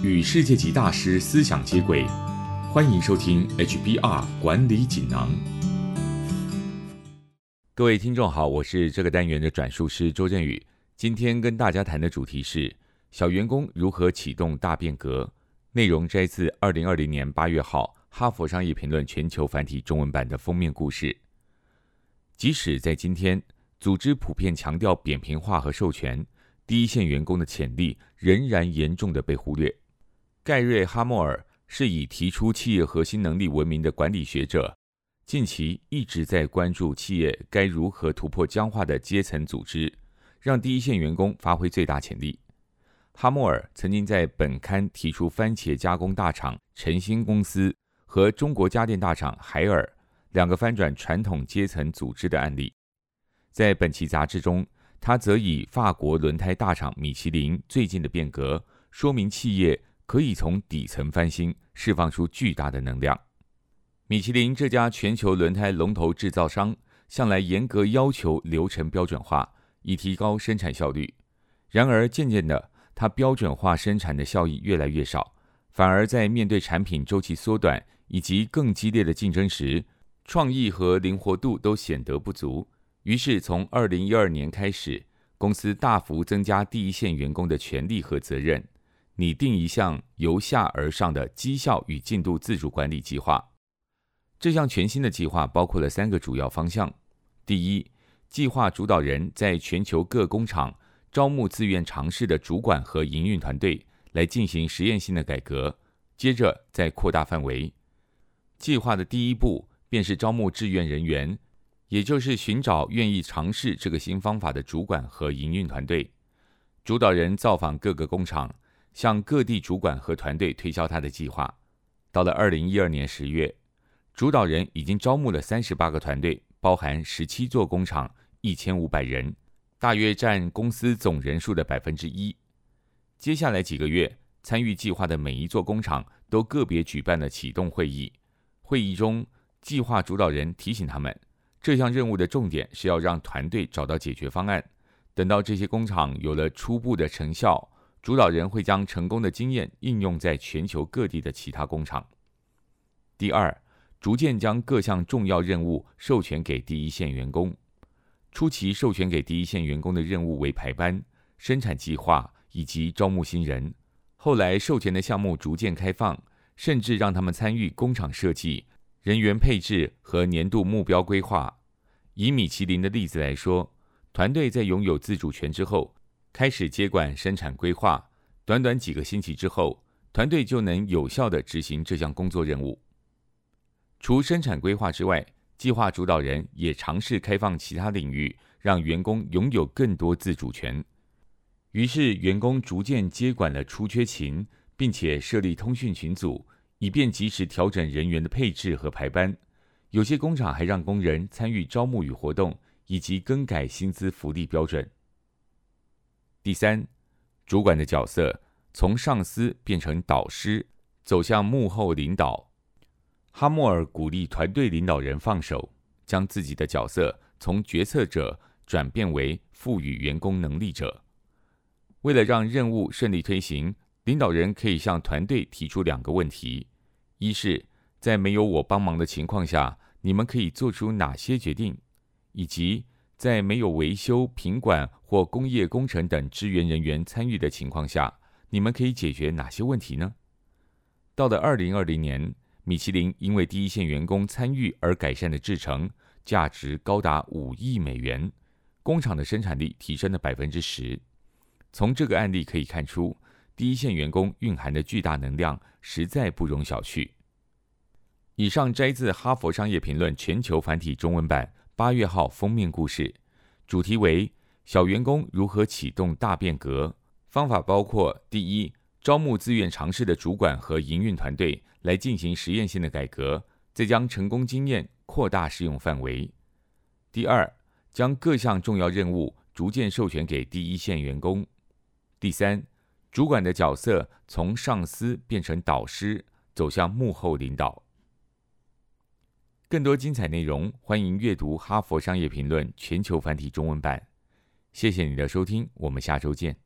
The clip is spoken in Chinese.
与世界级大师思想接轨，欢迎收听 HBR 管理锦囊。各位听众好，我是这个单元的转述师周振宇。今天跟大家谈的主题是小员工如何启动大变革，内容摘自二零二零年八月号《哈佛商业评论》全球繁体中文版的封面故事。即使在今天，组织普遍强调扁平化和授权。第一线员工的潜力仍然严重的被忽略。盖瑞·哈默尔是以提出企业核心能力闻名的管理学者，近期一直在关注企业该如何突破僵化的阶层组织，让第一线员工发挥最大潜力。哈默尔曾经在本刊提出番茄加工大厂晨星公司和中国家电大厂海尔两个翻转传统阶层组织的案例，在本期杂志中。他则以法国轮胎大厂米其林最近的变革，说明企业可以从底层翻新，释放出巨大的能量。米其林这家全球轮胎龙头制造商，向来严格要求流程标准化，以提高生产效率。然而，渐渐的，它标准化生产的效益越来越少，反而在面对产品周期缩短以及更激烈的竞争时，创意和灵活度都显得不足。于是，从二零一二年开始，公司大幅增加第一线员工的权利和责任，拟定一项由下而上的绩效与进度自主管理计划。这项全新的计划包括了三个主要方向：第一，计划主导人在全球各工厂招募自愿尝试的主管和营运团队，来进行实验性的改革；接着再扩大范围。计划的第一步便是招募志愿人员。也就是寻找愿意尝试这个新方法的主管和营运团队，主导人造访各个工厂，向各地主管和团队推销他的计划。到了二零一二年十月，主导人已经招募了三十八个团队，包含十七座工厂，一千五百人，大约占公司总人数的百分之一。接下来几个月，参与计划的每一座工厂都个别举办了启动会议。会议中，计划主导人提醒他们。这项任务的重点是要让团队找到解决方案。等到这些工厂有了初步的成效，主导人会将成功的经验应用在全球各地的其他工厂。第二，逐渐将各项重要任务授权给第一线员工。初期授权给第一线员工的任务为排班、生产计划以及招募新人。后来授权的项目逐渐开放，甚至让他们参与工厂设计。人员配置和年度目标规划。以米其林的例子来说，团队在拥有自主权之后，开始接管生产规划。短短几个星期之后，团队就能有效地执行这项工作任务。除生产规划之外，计划主导人也尝试开放其他领域，让员工拥有更多自主权。于是，员工逐渐接管了出缺勤，并且设立通讯群组。以便及时调整人员的配置和排班，有些工厂还让工人参与招募与活动，以及更改薪资福利标准。第三，主管的角色从上司变成导师，走向幕后领导。哈默尔鼓励团队领导人放手，将自己的角色从决策者转变为赋予员工能力者。为了让任务顺利推行。领导人可以向团队提出两个问题：一是，在没有我帮忙的情况下，你们可以做出哪些决定；以及在没有维修、品管或工业工程等支援人员参与的情况下，你们可以解决哪些问题呢？到了二零二零年，米其林因为第一线员工参与而改善的制程，价值高达五亿美元，工厂的生产力提升了百分之十。从这个案例可以看出。第一线员工蕴含的巨大能量实在不容小觑。以上摘自《哈佛商业评论》全球繁体中文版八月号封面故事，主题为“小员工如何启动大变革”。方法包括：第一，招募自愿尝试的主管和营运团队来进行实验性的改革，再将成功经验扩大适用范围；第二，将各项重要任务逐渐授权给第一线员工；第三。主管的角色从上司变成导师，走向幕后领导。更多精彩内容，欢迎阅读《哈佛商业评论》全球繁体中文版。谢谢你的收听，我们下周见。